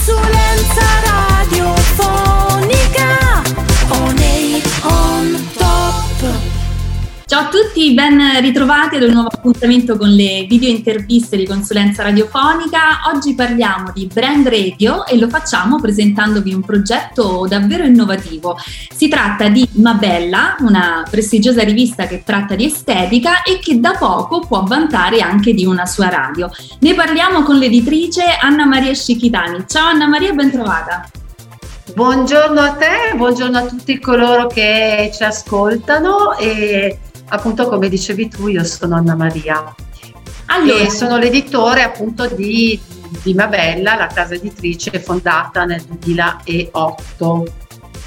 Consulenza Ciao a tutti, ben ritrovati ad un nuovo appuntamento con le video interviste di consulenza radiofonica. Oggi parliamo di brand radio e lo facciamo presentandovi un progetto davvero innovativo. Si tratta di Mabella, una prestigiosa rivista che tratta di estetica e che da poco può vantare anche di una sua radio. Ne parliamo con l'editrice Anna Maria Scicchitani. Ciao Anna Maria, ben trovata. Buongiorno a te, buongiorno a tutti coloro che ci ascoltano e appunto come dicevi tu io sono Anna Maria allora. e sono l'editore appunto di, di Mabella, la casa editrice fondata nel 2008.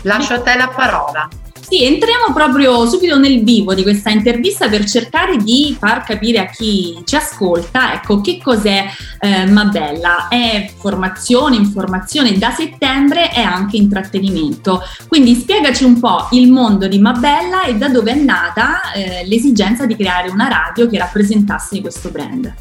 Lascio a te la parola. Sì, entriamo proprio subito nel vivo di questa intervista per cercare di far capire a chi ci ascolta, ecco, che cos'è eh, Mabella. È formazione, informazione, da settembre è anche intrattenimento. Quindi spiegaci un po' il mondo di Mabella e da dove è nata eh, l'esigenza di creare una radio che rappresentasse questo brand.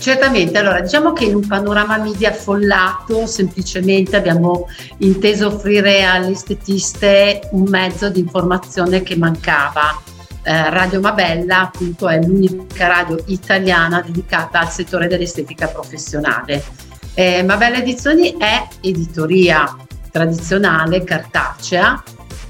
Certamente, allora diciamo che in un panorama media affollato semplicemente abbiamo inteso offrire alle estetiste un mezzo di informazione che mancava. Eh, radio Mabella appunto è l'unica radio italiana dedicata al settore dell'estetica professionale. Eh, Mabella Edizioni è editoria tradizionale, cartacea,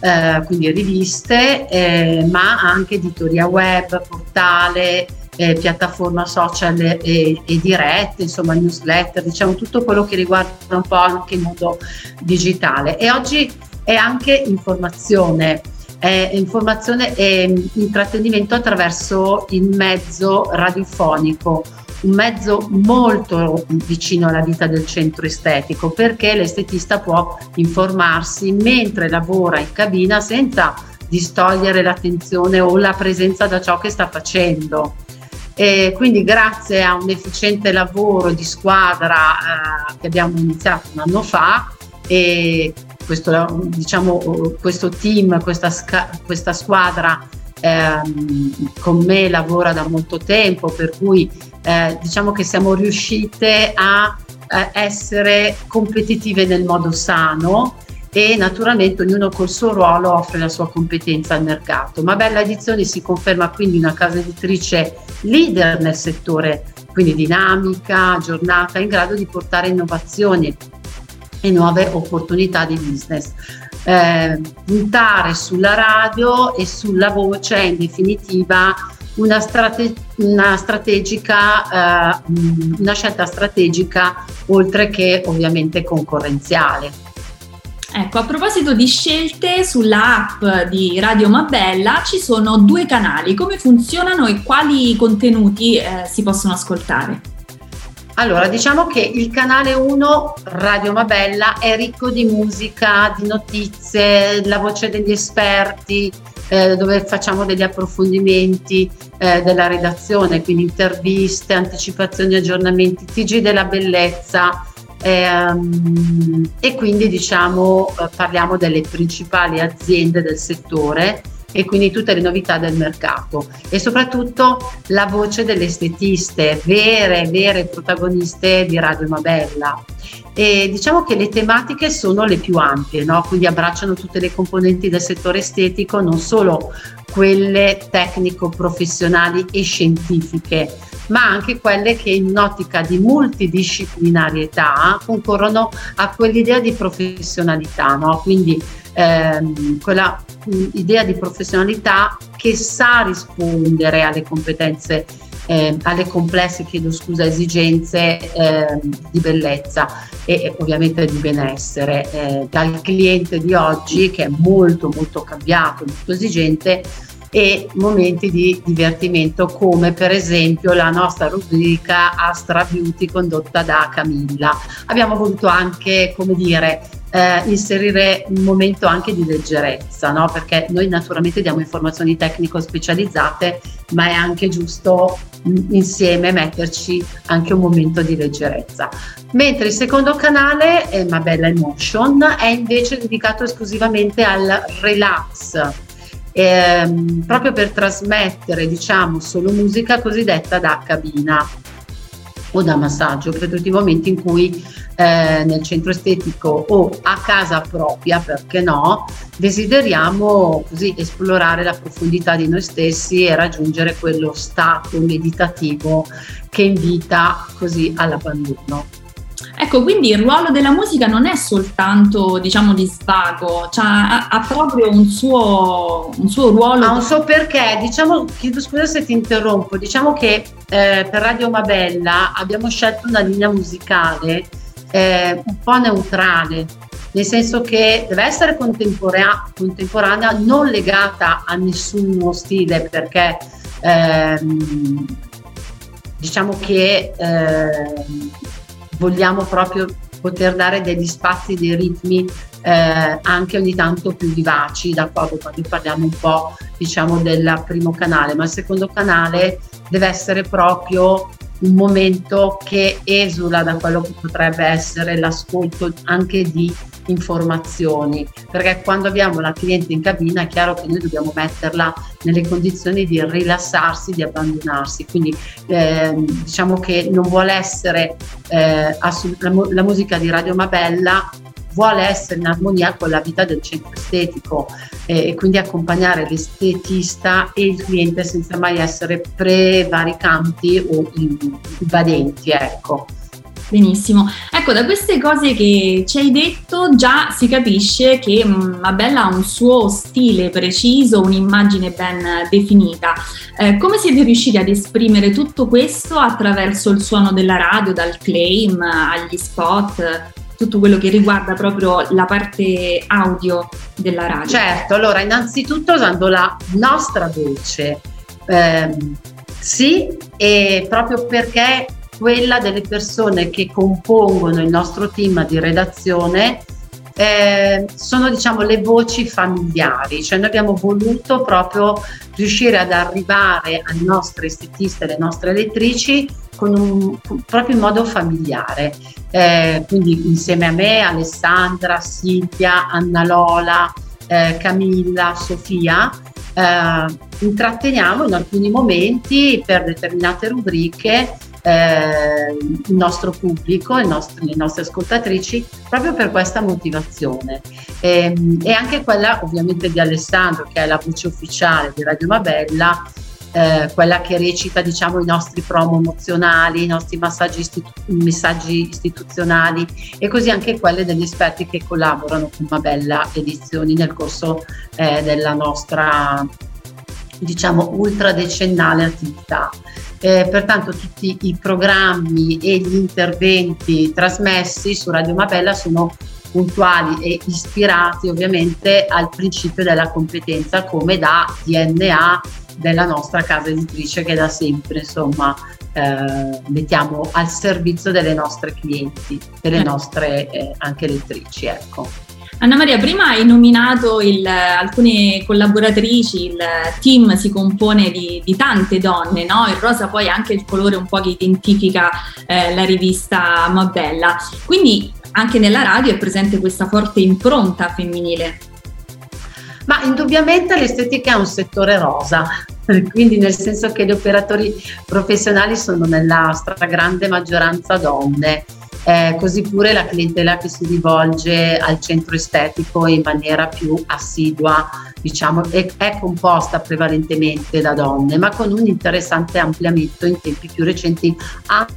eh, quindi riviste, eh, ma anche editoria web, portale, eh, piattaforma social e, e, dirette, insomma newsletter, diciamo tutto quello che riguarda un po' anche il mondo digitale. E oggi è anche informazione, è informazione e intrattenimento attraverso il mezzo radiofonico un mezzo molto vicino alla vita del centro estetico perché l'estetista può informarsi mentre lavora in cabina senza distogliere l'attenzione o la presenza da ciò che sta facendo. E quindi grazie a un efficiente lavoro di squadra eh, che abbiamo iniziato un anno fa e questo, diciamo, questo team, questa, questa squadra eh, con me lavora da molto tempo, per cui eh, diciamo che siamo riuscite a eh, essere competitive nel modo sano e naturalmente ognuno col suo ruolo offre la sua competenza al mercato. Ma Bella Edizioni si conferma quindi una casa editrice leader nel settore, quindi dinamica, aggiornata, in grado di portare innovazioni e nuove opportunità di business. Eh, puntare sulla radio e sulla voce è in definitiva una, strate- una eh, una scelta strategica oltre che ovviamente concorrenziale. Ecco, a proposito di scelte sulla app di Radio Mabella ci sono due canali, come funzionano e quali contenuti eh, si possono ascoltare? Allora, diciamo che il canale 1 Radio Mabella è ricco di musica, di notizie, la voce degli esperti, eh, dove facciamo degli approfondimenti eh, della redazione, quindi interviste, anticipazioni, aggiornamenti, TG della bellezza, Ehm, e quindi diciamo eh, parliamo delle principali aziende del settore e quindi tutte le novità del mercato e soprattutto la voce delle estetiste, vere, vere protagoniste di Radio Mabella. E diciamo che le tematiche sono le più ampie, no? quindi abbracciano tutte le componenti del settore estetico, non solo quelle tecnico-professionali e scientifiche, ma anche quelle che in un'ottica di multidisciplinarietà concorrono a quell'idea di professionalità, no? quindi ehm, quella mh, idea di professionalità che sa rispondere alle competenze eh, alle complesse, chiedo scusa, esigenze eh, di bellezza e, e, ovviamente di benessere eh, dal cliente di oggi che è molto molto cambiato, molto esigente e momenti di divertimento come per esempio la nostra rubrica Astra Beauty condotta da Camilla. Abbiamo voluto anche, come dire, eh, inserire un momento anche di leggerezza, no? perché noi naturalmente diamo informazioni tecnico specializzate, ma è anche giusto mm, insieme metterci anche un momento di leggerezza. Mentre il secondo canale, eh, Mabella Emotion, è invece dedicato esclusivamente al relax ehm, proprio per trasmettere diciamo solo musica cosiddetta da cabina. o da massaggio per tutti i momenti in cui eh, nel centro estetico o a casa propria, perché no, desideriamo così esplorare la profondità di noi stessi e raggiungere quello stato meditativo che invita così all'abbandono. Ecco, quindi il ruolo della musica non è soltanto, diciamo, di svago, cioè ha, ha proprio un suo, un suo, ruolo. Ha un suo perché, diciamo, chiedo scusa se ti interrompo, diciamo che eh, per Radio Mabella abbiamo scelto una linea musicale eh, un po' neutrale, nel senso che deve essere contemporanea, contemporanea non legata a nessuno stile, perché ehm, diciamo che... Eh, vogliamo proprio poter dare degli spazi, dei ritmi eh, anche ogni tanto più vivaci, d'accordo, quando parliamo un po' diciamo del primo canale, ma il secondo canale deve essere proprio un momento che esula da quello che potrebbe essere l'ascolto anche di informazioni, perché quando abbiamo la cliente in cabina è chiaro che noi dobbiamo metterla nelle condizioni di rilassarsi, di abbandonarsi, quindi eh, diciamo che non vuole essere eh, assolut- la, la musica di Radio Mabella vuole essere in armonia con la vita del centro estetico eh, e quindi accompagnare l'estetista e il cliente senza mai essere prevaricanti o invadenti. Ecco. Benissimo. Ecco, da queste cose che ci hai detto già si capisce che Mabella ha un suo stile preciso, un'immagine ben definita. Eh, come siete riusciti ad esprimere tutto questo attraverso il suono della radio, dal claim agli spot, tutto quello che riguarda proprio la parte audio della radio? Certo, allora innanzitutto usando la nostra voce. Eh, sì, e proprio perché quella delle persone che compongono il nostro team di redazione eh, sono diciamo le voci familiari, cioè noi abbiamo voluto proprio riuscire ad arrivare alle nostre estetiste, alle nostre lettrici con un, proprio in modo familiare. Eh, quindi insieme a me, Alessandra, Silvia, Anna Lola, eh, Camilla, Sofia, eh, intratteniamo in alcuni momenti per determinate rubriche eh, il nostro pubblico, nostro, le nostre ascoltatrici, proprio per questa motivazione. E, ehm, e, anche quella ovviamente di Alessandro, che è la voce ufficiale di Radio Mabella, eh, quella che recita diciamo, i nostri promo emozionali, i nostri massaggi istitu- messaggi istituzionali e così anche quelle degli esperti che collaborano con Mabella Edizioni nel corso eh, della nostra diciamo ultradecennale attività. Eh, pertanto tutti i programmi e gli interventi trasmessi su Radio Mabella sono puntuali e ispirati ovviamente al principio della competenza come da DNA della nostra casa editrice che da sempre insomma eh, mettiamo al servizio delle nostre clienti, delle nostre eh, anche lettrici. Ecco. Anna Maria, prima hai nominato il, alcune collaboratrici, il team si compone di, di tante donne, no? il rosa poi è anche il colore un po' che identifica eh, la rivista Mabella, quindi anche nella radio è presente questa forte impronta femminile. Ma indubbiamente l'estetica è un settore rosa, quindi nel senso che gli operatori professionali sono nella stragrande maggioranza donne eh, così pure la clientela che si rivolge al centro estetico in maniera più assidua, diciamo, è, è, composta prevalentemente da donne, ma con un interessante ampliamento in tempi più recenti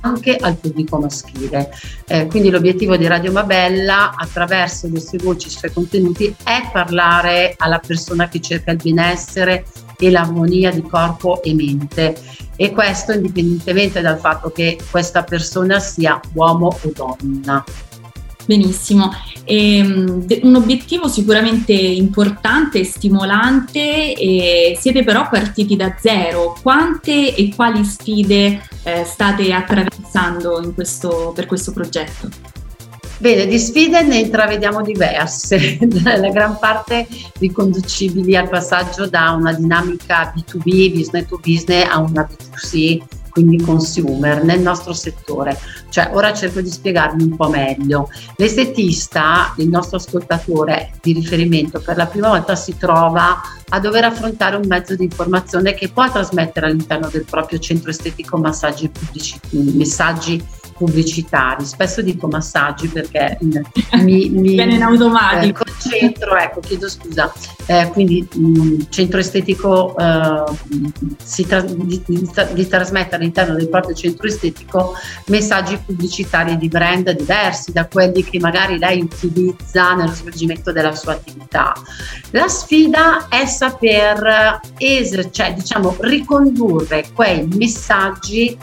anche al pubblico maschile. Eh, quindi l'obiettivo di Radio Mabella, attraverso le sue voci, i suoi contenuti, è parlare alla persona che cerca il benessere e l'armonia di corpo e mente e questo indipendentemente dal fatto che questa persona sia uomo o donna. Benissimo, ehm, un obiettivo sicuramente importante e stimolante, e siete però partiti da zero. Quante e quali sfide eh, state attraversando questo, per questo progetto? Bene, di sfide ne intravediamo diverse, la gran parte riconducibili al passaggio da una dinamica B2B, business to business, a una B2C quindi consumer, nel nostro settore. Cioè, ora cerco di spiegarmi un po' meglio. L'estetista, il nostro ascoltatore di riferimento, per la prima volta si trova a dover affrontare un mezzo di informazione che può trasmettere all'interno del proprio centro estetico massaggi pubblici, messaggi pubblicitari. Spesso dico massaggi perché mi, mi in automatico. Eh, concentro, ecco, chiedo scusa. Eh, quindi mh, mm, centro estetico eh, si tra- di, di, di, trasmette all'interno del proprio centro estetico messaggi pubblicitari di brand diversi da quelli che magari lei utilizza nello svolgimento della sua attività. La sfida è saper eser- cioè, diciamo, ricondurre quei messaggi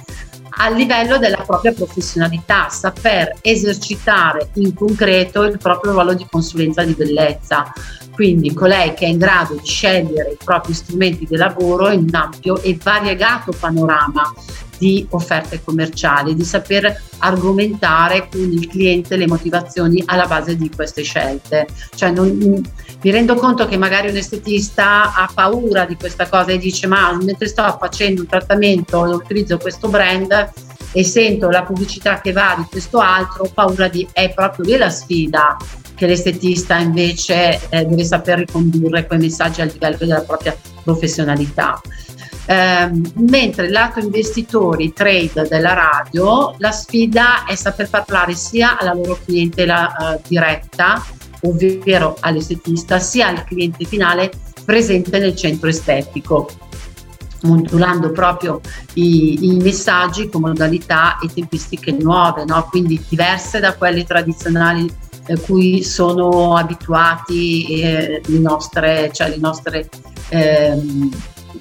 a livello della propria professionalità, saper esercitare in concreto il proprio ruolo di consulenza di bellezza. Quindi colei che è in grado di scegliere i propri strumenti di lavoro in un ampio e variegato panorama di offerte commerciali, di saper argomentare con il cliente le motivazioni alla base di queste scelte. Cioè non, mi rendo conto che magari un estetista ha paura di questa cosa e dice ma mentre sto facendo un trattamento utilizzo questo brand e sento la pubblicità che va di questo altro, ho paura di è proprio lì la sfida che l'estetista invece eh, deve saper ricondurre quei messaggi al livello della propria professionalità. Eh, mentre lato investitori, trade della radio, la sfida è saper parlare sia alla loro clientela eh, diretta, ovvero all'estetista, sia al cliente finale presente nel centro estetico modulando proprio i, i, messaggi con modalità e tempistiche nuove, no? quindi diverse da quelle tradizionali a eh, cui sono abituati eh, le nostre, cioè le nostre ehm,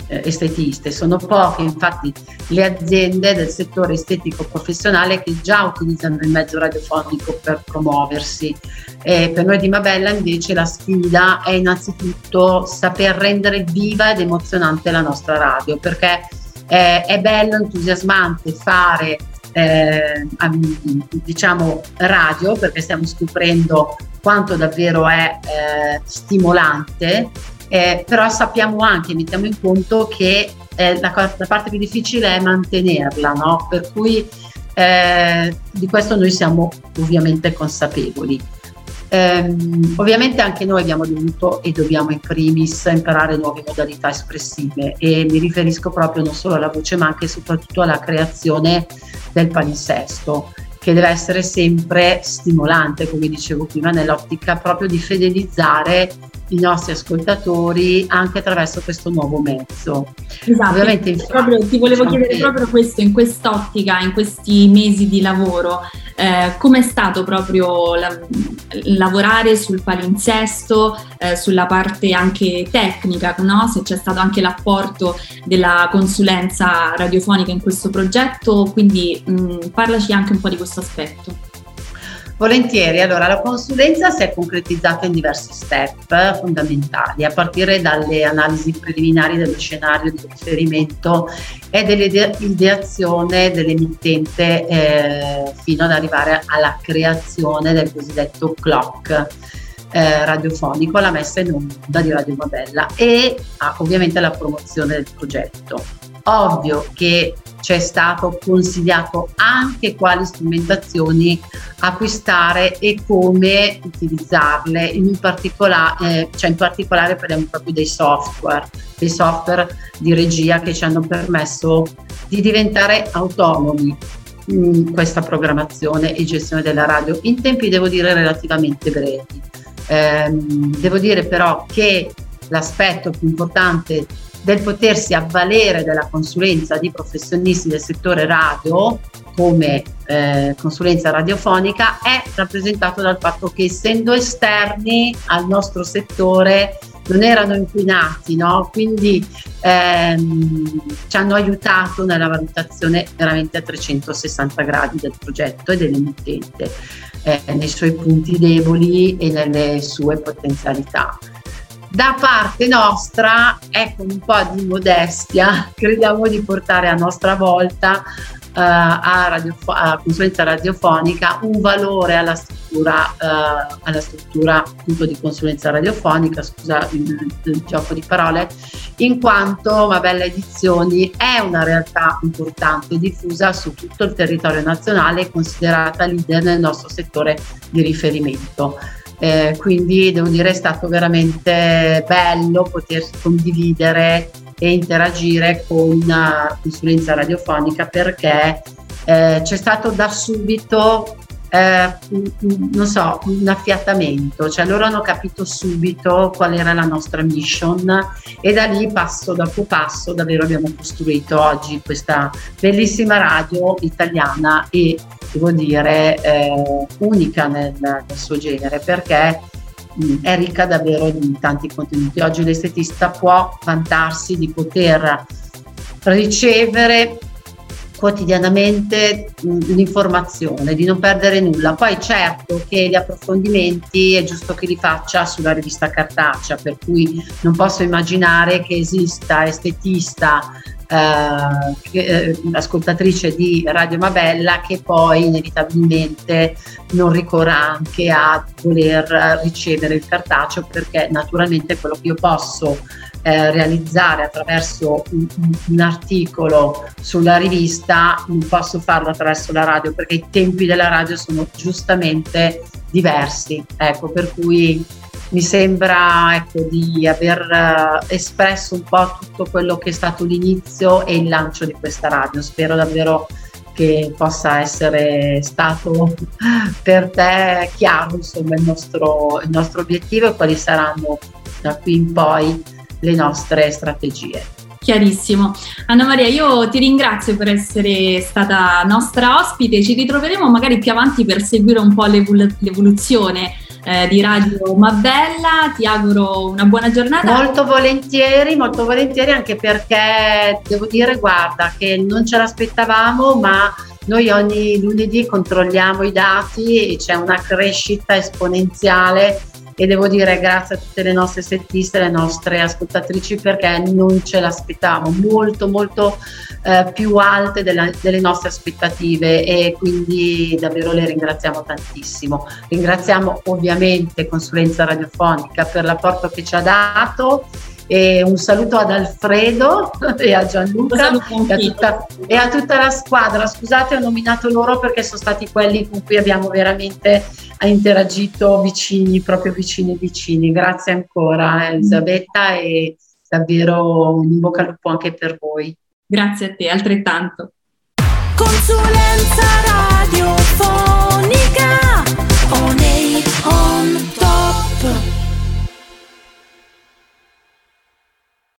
eh, estetiste. Sono poche infatti le aziende del settore estetico professionale che già utilizzano il mezzo radiofonico per promuoversi. Eh, per noi di Mabella invece la sfida è innanzitutto saper rendere viva ed emozionante la nostra radio perché eh, è bello, entusiasmante fare eh, diciamo radio perché stiamo scoprendo quanto davvero è eh, stimolante eh, però sappiamo anche, mettiamo in conto che eh, la, la, parte più difficile è mantenerla, no? per cui eh, di questo noi siamo ovviamente consapevoli. Um, ovviamente anche noi abbiamo dovuto e dobbiamo in primis imparare nuove modalità espressive e mi riferisco proprio non solo alla voce ma anche e soprattutto alla creazione del palinsesto che deve essere sempre stimolante, come dicevo prima, nell'ottica proprio di fedelizzare i nostri ascoltatori anche attraverso questo nuovo mezzo. Esatto, Ovviamente, infatti, proprio, ti volevo diciamo chiedere che... proprio questo, in quest'ottica, in questi mesi di lavoro, eh, come è stato proprio la, lavorare sul palinsesto, eh, sulla parte anche tecnica, no? se c'è stato anche l'apporto della consulenza radiofonica in questo progetto, quindi mh, parlaci anche un po' di questo aspetto. Volentieri, allora la consulenza si è concretizzata in diversi step fondamentali, a partire dalle analisi preliminari dello scenario di riferimento e dell'ideazione dell'emittente eh, fino ad arrivare alla creazione del cosiddetto clock. Eh, radiofonico, la messa in onda di Radio Mabella e ah, ovviamente la promozione del progetto. Ovvio che c'è stato consigliato anche quali strumentazioni acquistare e come utilizzarle, in particolare, eh, cioè in particolare parliamo proprio dei software, dei software di regia che ci hanno permesso di diventare autonomi in questa programmazione e gestione della radio in tempi devo dire relativamente brevi. Eh, devo dire però che l'aspetto più importante del potersi avvalere della consulenza di professionisti del settore radio come eh, consulenza radiofonica è rappresentato dal fatto che essendo esterni al nostro settore non erano inquinati, no? quindi ehm, ci hanno aiutato nella valutazione veramente a 360 gradi del progetto e dell'emittente, eh, nei suoi punti deboli e nelle sue potenzialità. Da parte nostra, con un po' di modestia, crediamo di portare a nostra volta uh, a, radio, a, consulenza radiofonica un valore alla struttura eh, alla struttura appunto di consulenza radiofonica, scusa il, il, gioco di parole, in quanto Mabella Edizioni è una realtà importante diffusa su tutto il territorio nazionale e considerata leader nel nostro settore di riferimento. Eh, quindi devo dire è stato veramente bello poter condividere e interagire con uh, consulenza radiofonica perché eh, c'è stato da subito eh, non so, un affiatamento, cioè loro hanno capito subito qual era la nostra mission e da lì passo dopo passo davvero abbiamo costruito oggi questa bellissima radio italiana e devo dire eh, unica nel, nel, suo genere perché è ricca davvero di tanti contenuti. Oggi l'estetista può vantarsi di poter ricevere quotidianamente l'informazione, di non perdere nulla. Poi certo che gli approfondimenti è giusto che li faccia sulla rivista cartacea, per cui non posso immaginare che esista estetista eh, eh, ascoltatrice di Radio Mabella che poi inevitabilmente non ricorra anche a voler ricevere il cartaceo perché naturalmente quello che io posso eh, realizzare attraverso un, un, articolo sulla rivista non posso farlo attraverso la radio perché i tempi della radio sono giustamente diversi. Ecco per cui mi sembra ecco, di aver uh, espresso un po' tutto quello che è stato l'inizio e il lancio di questa radio. Spero davvero che possa essere stato per te chiaro insomma, il, nostro, il nostro obiettivo e quali saranno da qui in poi le nostre strategie. Chiarissimo. Anna Maria, io ti ringrazio per essere stata nostra ospite, ci ritroveremo magari più avanti per seguire un po' l'evol- l'evoluzione eh, di Radio Mabella. Ti auguro una buona giornata. Molto volentieri, molto volentieri anche perché devo dire, guarda, che non ce l'aspettavamo, ma noi ogni lunedì controlliamo i dati e c'è una crescita esponenziale e devo dire grazie a tutte le nostre settiste, le nostre ascoltatrici perché non ce l'aspettavamo. Molto molto eh, più alte della, delle nostre aspettative. E quindi davvero le ringraziamo tantissimo. Ringraziamo ovviamente Consulenza Radiofonica per l'apporto che ci ha dato e un saluto ad Alfredo e a Gianluca e a, tutta, e a, tutta, la squadra. Scusate, ho nominato loro perché sono stati quelli con cui abbiamo veramente interagito vicini, proprio vicini vicini. Grazie ancora Elisabetta e davvero un bocca al lupo anche per voi. Grazie a te, altrettanto. Consulenza radiofonica on, on top.